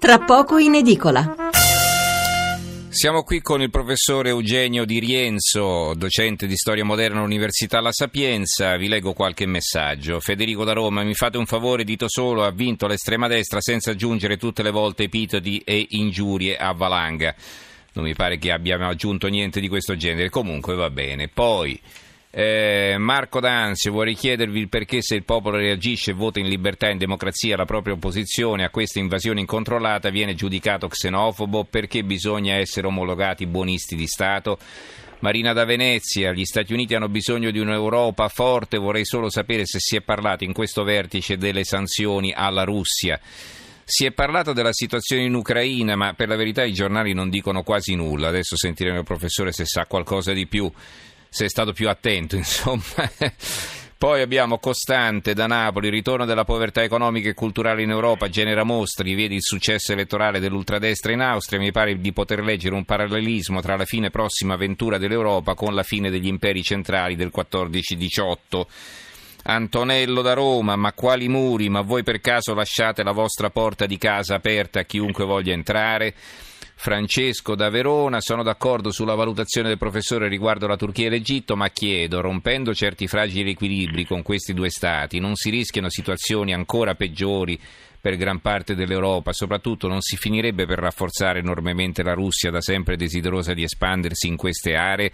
tra poco in edicola. Siamo qui con il professore Eugenio Di Rienzo, docente di storia moderna all'Università La Sapienza. Vi leggo qualche messaggio. Federico da Roma, mi fate un favore, dito solo, ha vinto l'estrema destra senza aggiungere tutte le volte epitodi e ingiurie a valanga. Non mi pare che abbiamo aggiunto niente di questo genere. Comunque va bene. Poi. Eh, Marco D'Anzio vorrei chiedervi il perché se il popolo reagisce e vota in libertà e in democrazia la propria opposizione a questa invasione incontrollata viene giudicato xenofobo, perché bisogna essere omologati buonisti di Stato? Marina da Venezia, gli Stati Uniti hanno bisogno di un'Europa forte, vorrei solo sapere se si è parlato in questo vertice delle sanzioni alla Russia. Si è parlato della situazione in Ucraina, ma per la verità i giornali non dicono quasi nulla. Adesso sentiremo il professore se sa qualcosa di più se è stato più attento, insomma. Poi abbiamo Costante da Napoli, ritorno della povertà economica e culturale in Europa, genera mostri, vedi il successo elettorale dell'ultradestra in Austria, mi pare di poter leggere un parallelismo tra la fine prossima avventura dell'Europa con la fine degli imperi centrali del 14-18. Antonello da Roma, ma quali muri? Ma voi per caso lasciate la vostra porta di casa aperta a chiunque voglia entrare? Francesco da Verona, sono d'accordo sulla valutazione del professore riguardo la Turchia e l'Egitto, ma chiedo, rompendo certi fragili equilibri con questi due stati, non si rischiano situazioni ancora peggiori per gran parte dell'Europa, soprattutto non si finirebbe per rafforzare enormemente la Russia da sempre desiderosa di espandersi in queste aree?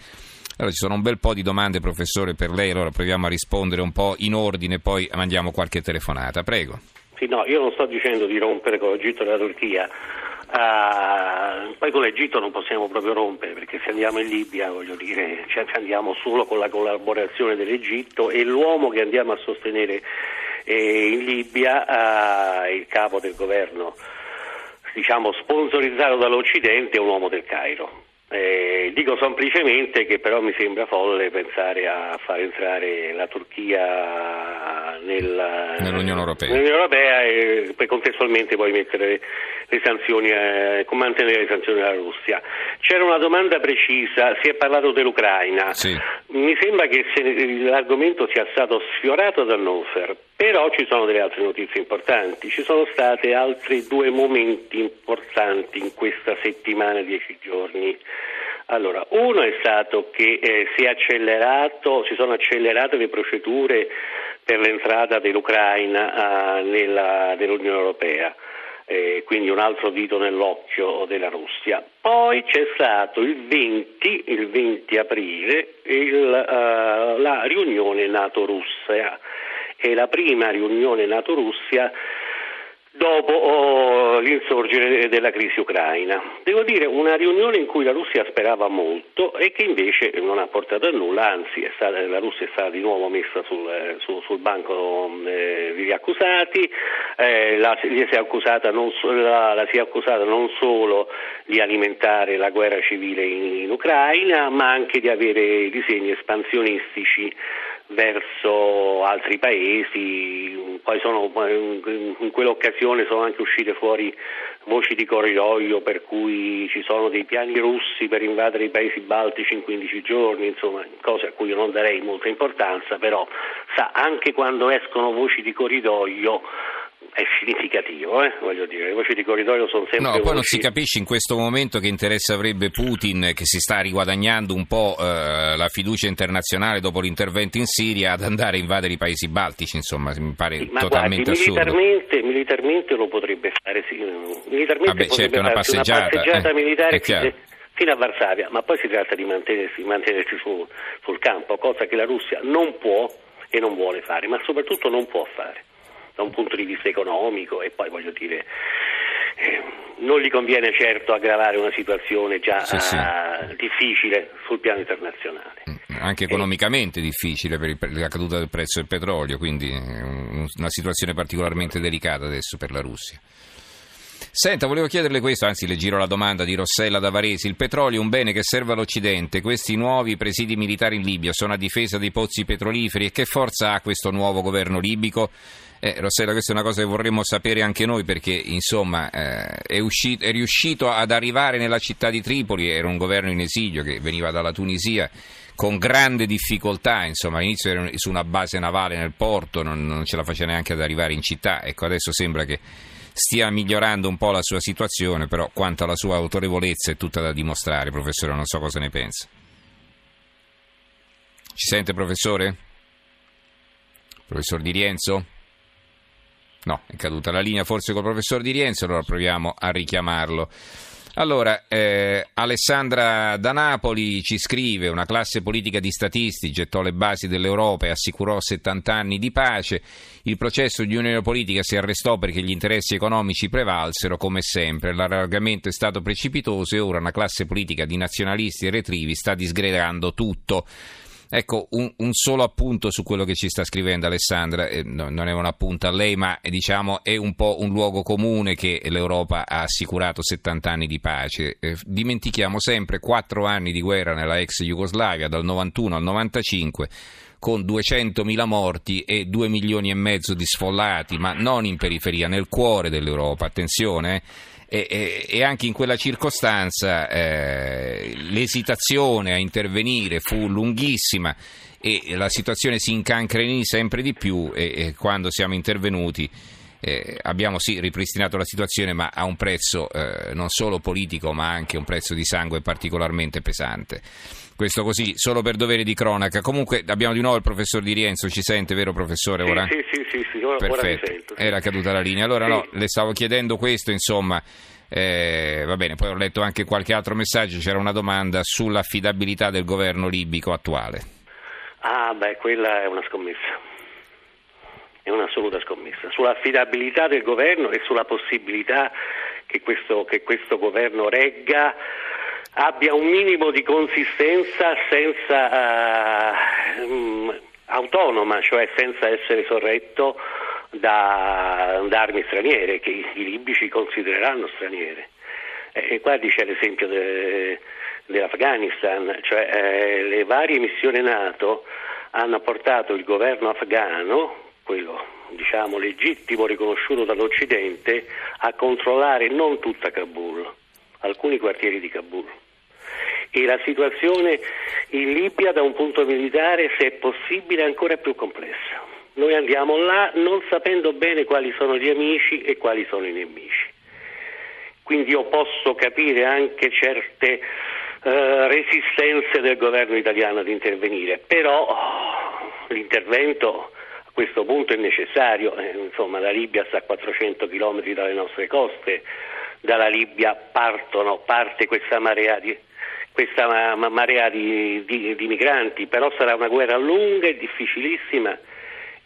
Allora, ci sono un bel po' di domande, professore, per lei, allora proviamo a rispondere un po' in ordine, poi mandiamo qualche telefonata. Prego. Sì, no, io non sto dicendo di rompere con l'Egitto e la Turchia Uh, poi con l'Egitto non possiamo proprio rompere perché se andiamo in Libia voglio dire cioè, andiamo solo con la collaborazione dell'Egitto e l'uomo che andiamo a sostenere eh, in Libia, uh, il capo del governo diciamo sponsorizzato dall'Occidente è un uomo del Cairo. Eh, dico semplicemente che però mi sembra folle pensare a far entrare la Turchia nel, nell'Unione Europea, nell'Unione Europea e poi contestualmente poi mettere le sanzioni, eh, mantenere le sanzioni alla Russia. C'era una domanda precisa, si è parlato dell'Ucraina. Sì. Mi sembra che l'argomento sia stato sfiorato da Hannover, però ci sono delle altre notizie importanti. Ci sono stati altri due momenti importanti in questa settimana, dieci giorni. Allora, uno è stato che eh, si, si, sono accelerate le procedure per l'entrata dell'Ucraina eh, nella, nell'Unione Europea eh, quindi un altro dito nell'occhio della Russia. Poi c'è stato il 20, il 20 aprile il, uh, la riunione NATO-Russia, è la prima riunione NATO-Russia dopo oh, l'insorgere della crisi ucraina. Devo dire una riunione in cui la Russia sperava molto e che invece non ha portato a nulla, anzi stata, la Russia è stata di nuovo messa sul, eh, su, sul banco eh, degli accusati, eh, la, si non, la, la, si è accusata non solo di alimentare la guerra civile in, in Ucraina, ma anche di avere disegni espansionistici verso altri paesi, poi sono, in quell'occasione sono anche uscite fuori voci di corridoio per cui ci sono dei piani russi per invadere i paesi baltici in 15 giorni, insomma cose a cui io non darei molta importanza, però sa, anche quando escono voci di corridoio è significativo, eh? voglio dire, le voci di corridoio sono sempre... No, poi voci... non si capisce in questo momento che interesse avrebbe Putin, che si sta riguadagnando un po' eh, la fiducia internazionale dopo l'intervento in Siria, ad andare a invadere i paesi baltici, insomma, mi pare sì, totalmente guardi, assurdo. Militarmente, militarmente, lo potrebbe fare, sì, militarmente Vabbè, potrebbe certo, una passeggiata, una passeggiata eh, militare fino a Varsavia, ma poi si tratta di mantenersi, mantenersi su, sul campo, cosa che la Russia non può e non vuole fare, ma soprattutto non può fare da un punto di vista economico e poi voglio dire eh, non gli conviene certo aggravare una situazione già sì, sì. Uh, difficile sul piano internazionale. Mm, anche economicamente eh, difficile per, il, per, la caduta del prezzo del petrolio, quindi una situazione particolarmente delicata adesso per la Russia. Senta, volevo chiederle questo, anzi le giro la domanda di Rossella da Varesi. Il petrolio è un bene che serve all'Occidente. Questi nuovi presidi militari in Libia sono a difesa dei pozzi petroliferi e che forza ha questo nuovo governo libico? Eh, Rossella, questa è una cosa che vorremmo sapere anche noi perché insomma eh, è, uscito, è, riuscito ad arrivare nella città di Tripoli, era un governo in esilio che veniva dalla Tunisia con grande difficoltà, insomma all'inizio era su una base navale nel porto, non, non ce la faceva neanche ad arrivare in città, ecco adesso sembra che stia migliorando un po' la sua situazione, però quanto alla sua autorevolezza è tutta da dimostrare, professore, non so cosa ne pensa. Ci sente, professore? Professor Di Rienzo? No, è caduta la linea forse col professor Di Rienzo, allora proviamo a richiamarlo. Allora, eh, Alessandra da Napoli ci scrive: Una classe politica di statisti gettò le basi dell'Europa e assicurò 70 anni di pace. Il processo di unione politica si arrestò perché gli interessi economici prevalsero, come sempre. L'allargamento è stato precipitoso e ora una classe politica di nazionalisti e retrivi sta disgregando tutto. Ecco, un, un, solo appunto su quello che ci sta scrivendo Alessandra, eh, no, non è un appunto a lei, ma eh, diciamo è un po' un luogo comune che l'Europa ha assicurato 70 anni di pace. Eh, dimentichiamo sempre 4 anni di guerra nella ex Jugoslavia, dal 91 al 95 con 200.000 morti e 2 milioni e mezzo di sfollati, ma non in periferia, nel cuore dell'Europa, attenzione. Eh e, e, e anche in quella circostanza eh, l'esitazione a intervenire fu lunghissima e la situazione si incancrenì sempre di più e, e quando siamo intervenuti eh, abbiamo sì ripristinato la situazione ma a un prezzo eh, non solo politico ma anche un prezzo di sangue particolarmente pesante. Questo così, solo per dovere di cronaca. Comunque abbiamo di nuovo il professor Di Rienzo, ci sente, vero professore? Ora? Sì, sì, sì, sì, ora, Perfetto. ora sento, sì. Era caduta la linea. Allora sì. no, le stavo chiedendo questo, insomma, eh, va bene, poi ho letto anche qualche altro messaggio, c'era una domanda sull'affidabilità del governo libico attuale. Ah, beh, quella è una scommessa. È un'assoluta scommessa. Sull'affidabilità del governo e sulla possibilità che questo, che questo governo regga abbia un minimo di consistenza senza uh, autonoma, cioè senza essere sorretto da, da armi straniere che i, libici considereranno straniere. E qua dice l'esempio de, dell'Afghanistan, cioè eh, le varie missioni NATO hanno portato il governo afghano, quello diciamo legittimo riconosciuto dall'Occidente, a controllare non tutta Kabul, alcuni quartieri di Kabul e la situazione in Libia da un punto militare, se è possibile, è ancora più complessa. Noi andiamo là non sapendo bene quali sono gli amici e quali sono i nemici. Quindi io posso capire anche certe uh, resistenze del governo italiano ad intervenire, però oh, l'intervento a questo punto è necessario. Eh, insomma, la Libia sta a 400 km dalle nostre coste, dalla Libia partono, parte questa marea di, questa marea di, di, di, migranti, però sarà una guerra lunga e difficilissima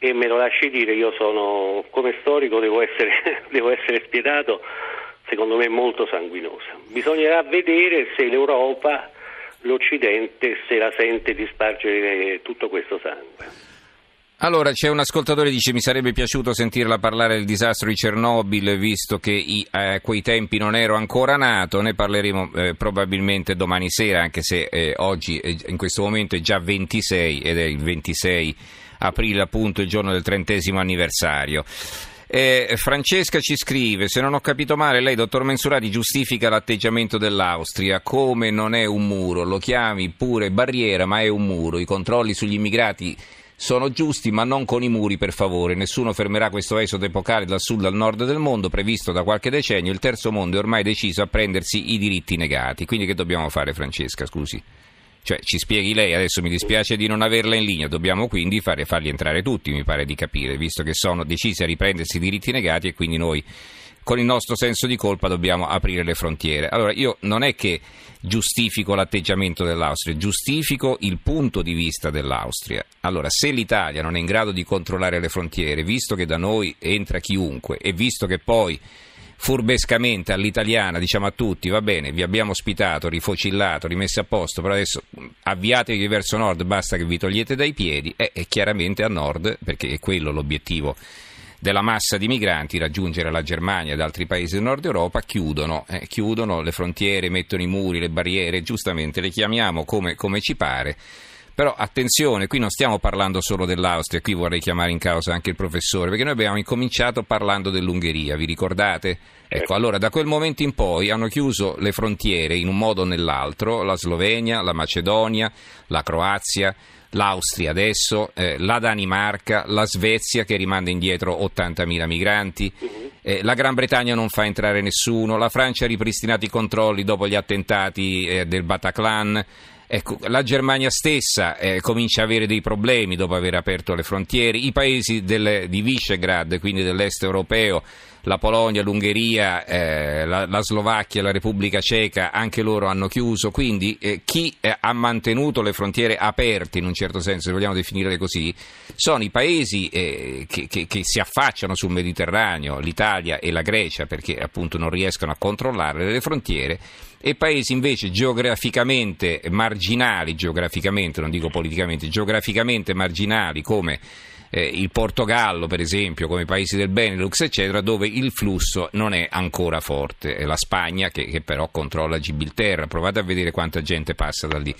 e me lo lasci dire, io sono come storico devo essere, devo essere spietato, secondo me molto sanguinosa. Bisognerà vedere se l'Europa, l'Occidente, se la sente di spargere tutto questo sangue. Allora, c'è un ascoltatore che dice mi sarebbe piaciuto sentirla parlare del disastro di Chernobyl, visto che a eh, quei tempi non ero ancora nato, ne parleremo eh, probabilmente domani sera, anche se eh, oggi eh, in questo momento è già 26 ed è il 26 aprile appunto il giorno del trentesimo anniversario. Eh, Francesca ci scrive: Se non ho capito male, lei, dottor Mensurati, giustifica l'atteggiamento dell'Austria come non è un muro, lo chiami pure barriera, ma è un muro. I controlli sugli immigrati sono giusti, ma non con i muri, per favore. Nessuno fermerà questo esodo epocale dal sud al nord del mondo, previsto da qualche decennio. Il terzo mondo è ormai deciso a prendersi i diritti negati. Quindi che dobbiamo fare, Francesca? Scusi. Cioè, ci spieghi lei, adesso mi dispiace di non averla in linea, dobbiamo quindi fare, farli entrare tutti, mi pare di capire, visto che sono decisi a riprendersi i diritti negati e quindi noi con il nostro senso di colpa dobbiamo aprire le frontiere. Allora io non è che giustifico l'atteggiamento dell'Austria, giustifico il punto di vista dell'Austria. Allora se l'Italia non è in grado di controllare le frontiere, visto che da noi entra chiunque e visto che poi furbescamente all'italiana diciamo a tutti va bene vi abbiamo ospitato, rifocillato, rimesso a posto però adesso avviatevi verso nord basta che vi togliete dai piedi e, e chiaramente a nord perché è quello l'obiettivo della massa di migranti, raggiungere la Germania ed altri paesi del nord Europa, chiudono, eh, chiudono le frontiere, mettono i muri, le barriere, giustamente le chiamiamo come, come ci pare. Però attenzione, qui non stiamo parlando solo dell'Austria, qui vorrei chiamare in causa anche il professore, perché noi abbiamo incominciato parlando dell'Ungheria, vi ricordate? Ecco, allora da quel momento in poi hanno chiuso le frontiere in un modo o nell'altro, la Slovenia, la Macedonia, la Croazia, l'Austria adesso, eh, la Danimarca, la Svezia che rimanda indietro 80.000 migranti, eh, la Gran Bretagna non fa entrare nessuno, la Francia ha ripristinato i controlli dopo gli attentati eh, del Bataclan. Ecco, la Germania stessa eh, comincia a avere dei problemi dopo aver aperto le frontiere, i paesi del, di Visegrad, quindi dell'est europeo, la Polonia, l'Ungheria, eh, la, la, Slovacchia, la Repubblica Ceca, anche loro hanno chiuso, quindi eh, chi eh, ha mantenuto le frontiere aperte, in un certo senso, se vogliamo definirle così, sono i paesi eh, che, che, che, si affacciano sul Mediterraneo, l'Italia e la Grecia, perché appunto non riescono a controllare le frontiere e paesi invece geograficamente marginali, geograficamente, non dico politicamente, geograficamente marginali come eh, il Portogallo, per esempio, come i paesi del Benelux, eccetera, dove il flusso non è ancora forte. È la Spagna che, che però controlla Gibilterra. Provate a vedere quanta gente passa da lì,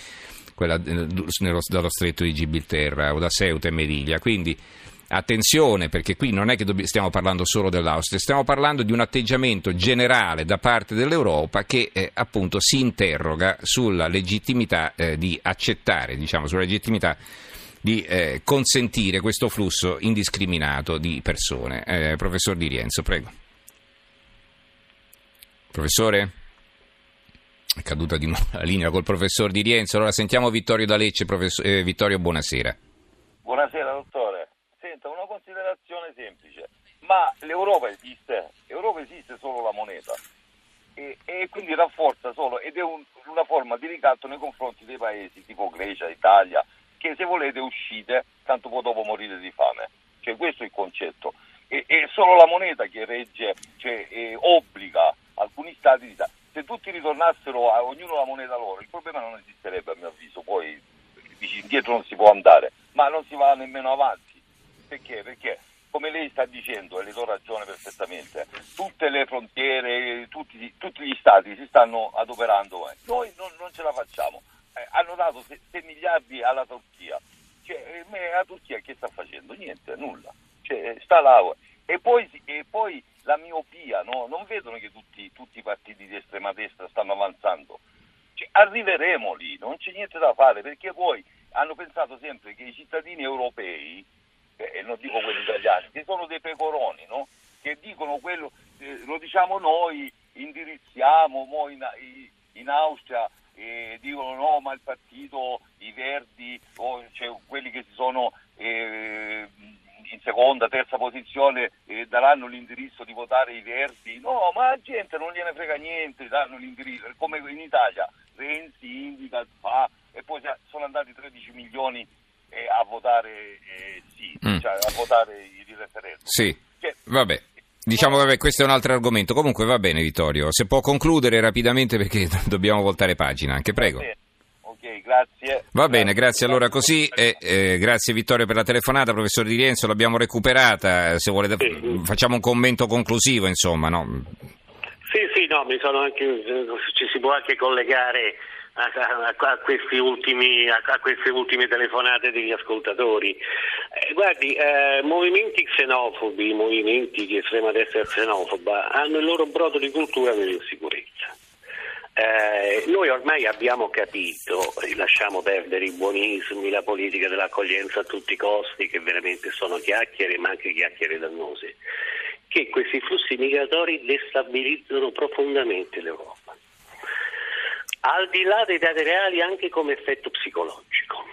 quella, eh, nello, dallo stretto di Gibilterra o da Ceuta e Melilla. Quindi Attenzione perché qui non è che stiamo parlando solo dell'Austria, stiamo parlando di un atteggiamento generale da parte dell'Europa che eh, appunto si interroga sulla legittimità eh, di accettare, diciamo, sulla legittimità di eh, consentire questo flusso indiscriminato di persone. Eh, professor Di Rienzo, prego. Professore? È caduta di nuovo la linea col professor Di Rienzo. Allora sentiamo Vittorio D'Alecce. Eh, Vittorio, buonasera. Buonasera, dottore considerazione semplice, ma l'Europa esiste, l'Europa esiste solo la moneta e, e quindi rafforza solo ed è un, una forma di ricatto nei confronti dei paesi tipo Grecia, Italia, che se volete uscite, tanto poi dopo morire di fame. Cioè, questo è il concetto. E, è solo la moneta che regge, cioè, obbliga alcuni stati di... Se tutti ritornassero a ognuno la moneta loro, il problema non esisterebbe a mio avviso, poi indietro non si può andare, ma non si va nemmeno avanti perché? Perché come lei sta dicendo, e le do ragione perfettamente, tutte le frontiere, tutti, tutti gli stati si stanno adoperando, eh. noi non, non, ce la facciamo. Eh, hanno dato 6 miliardi alla Turchia, cioè, eh, la Turchia che sta facendo? Niente, nulla, cioè, sta là. E poi, e poi la miopia, no? non vedono che tutti, tutti, i partiti di estrema destra stanno avanzando. Cioè, arriveremo lì, non c'è niente da fare, perché poi hanno pensato sempre che i cittadini europei e non dico quelli italiani, che sono dei pecoroni, no? che dicono quello, eh, lo diciamo noi, indirizziamo in, in, Austria eh, dicono no, ma il partito, i verdi, o cioè, quelli che si sono eh, in seconda, terza posizione eh, daranno l'indirizzo di votare i verdi. No, ma la gente non gliene frega niente, danno l'indirizzo, come in Italia, Renzi indica, fa, e poi sono andati 13 milioni eh, a votare eh, sì, mm. cioè a votare il referendum. Sì, che, vabbè. Diciamo che questo è un altro argomento. Comunque va bene, Vittorio. Se può concludere rapidamente perché dobbiamo voltare pagina anche, prego. Ok, grazie. Va bene, grazie allora così. Eh, eh, grazie Vittorio per la telefonata, professor Di Rienzo, l'abbiamo recuperata. Se volete facciamo un commento conclusivo, insomma, no? Sì, sì, no, mi sono anche, ci si può anche collegare a, a, ultimi, a, queste ultime telefonate degli ascoltatori. Eh, guardi, eh, movimenti xenofobi, movimenti di estrema destra xenofoba hanno il loro brodo di cultura nell'insicurezza. Eh, noi ormai abbiamo capito, lasciamo perdere i buonismi, la politica dell'accoglienza a tutti i costi, che veramente sono chiacchiere, ma anche chiacchiere dannose, che questi flussi migratori destabilizzano profondamente l'Europa al di là dei dati reali anche come effetto psicologico.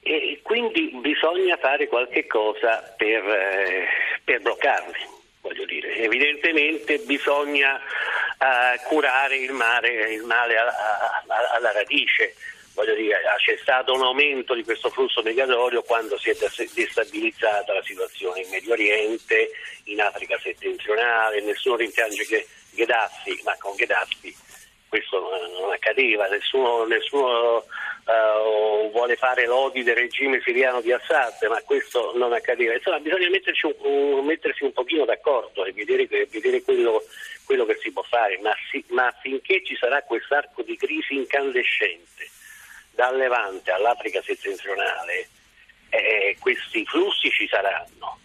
E quindi bisogna fare qualche cosa per, eh, per bloccarli. Voglio dire. Evidentemente bisogna uh, curare il male, il male a, a, a, alla radice. Voglio dire, c'è stato un aumento di questo flusso migratorio quando si è destabilizzata la situazione in Medio Oriente, in Africa settentrionale, nessuno rimpiange Ghedaffi, ma con Ghedaffi questo non accadeva, nessuno, nessuno uh, vuole fare lodi del regime siriano di Assad, ma questo non accadeva. Insomma, bisogna mettersi un, un, mettersi un pochino d'accordo e vedere, vedere quello, quello, che si può fare, ma, si, ma finché ci sarà quest'arco di crisi incandescente dal Levante all'Africa settentrionale, eh, questi flussi ci saranno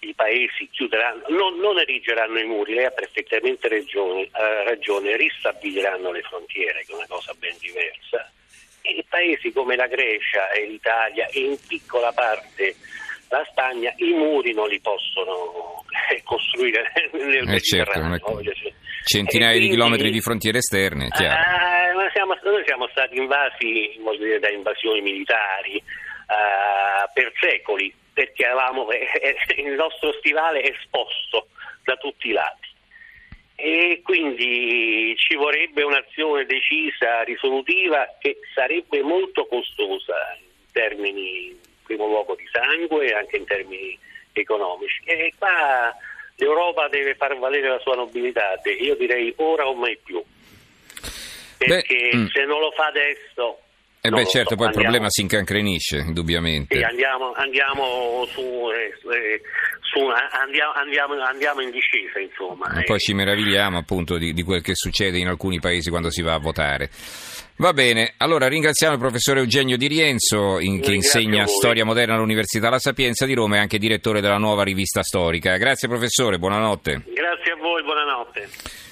i paesi chiuderanno, non, non, erigeranno i muri, lei ha perfettamente ragione, eh, ragione, ristabiliranno le frontiere, che è una cosa ben diversa, E paesi come la Grecia e l'Italia e in piccola parte la Spagna i muri non li possono eh, costruire nel eh certo. Centinaia quindi, di chilometri di frontiere esterne, chiaro. Eh, siamo, noi siamo stati invasi dire, da invasioni militari uh, per secoli, perché avevamo eh, eh, il nostro stivale esposto da tutti i lati. E quindi ci vorrebbe un'azione decisa, risolutiva, che sarebbe molto costosa in termini, in primo luogo, di sangue e anche in termini economici. E qua l'Europa deve far valere la sua nobiltà, io direi ora o mai più. Perché Beh, mm. se non lo fa adesso eh beh, certo, so, poi andiamo, il problema si incancrenisce, indubbiamente. Sì, andiamo, andiamo, su, eh, eh su andiamo, andiamo, andiamo, in discesa, insomma. E poi ci meravigliamo appunto di, di, quel che succede in alcuni paesi quando si va a votare. Va bene, allora ringraziamo il professore Eugenio Di Rienzo, in, che insegna storia moderna all'Università La Sapienza di Roma e anche direttore della nuova rivista storica. Grazie professore, buonanotte. Grazie a voi, buonanotte.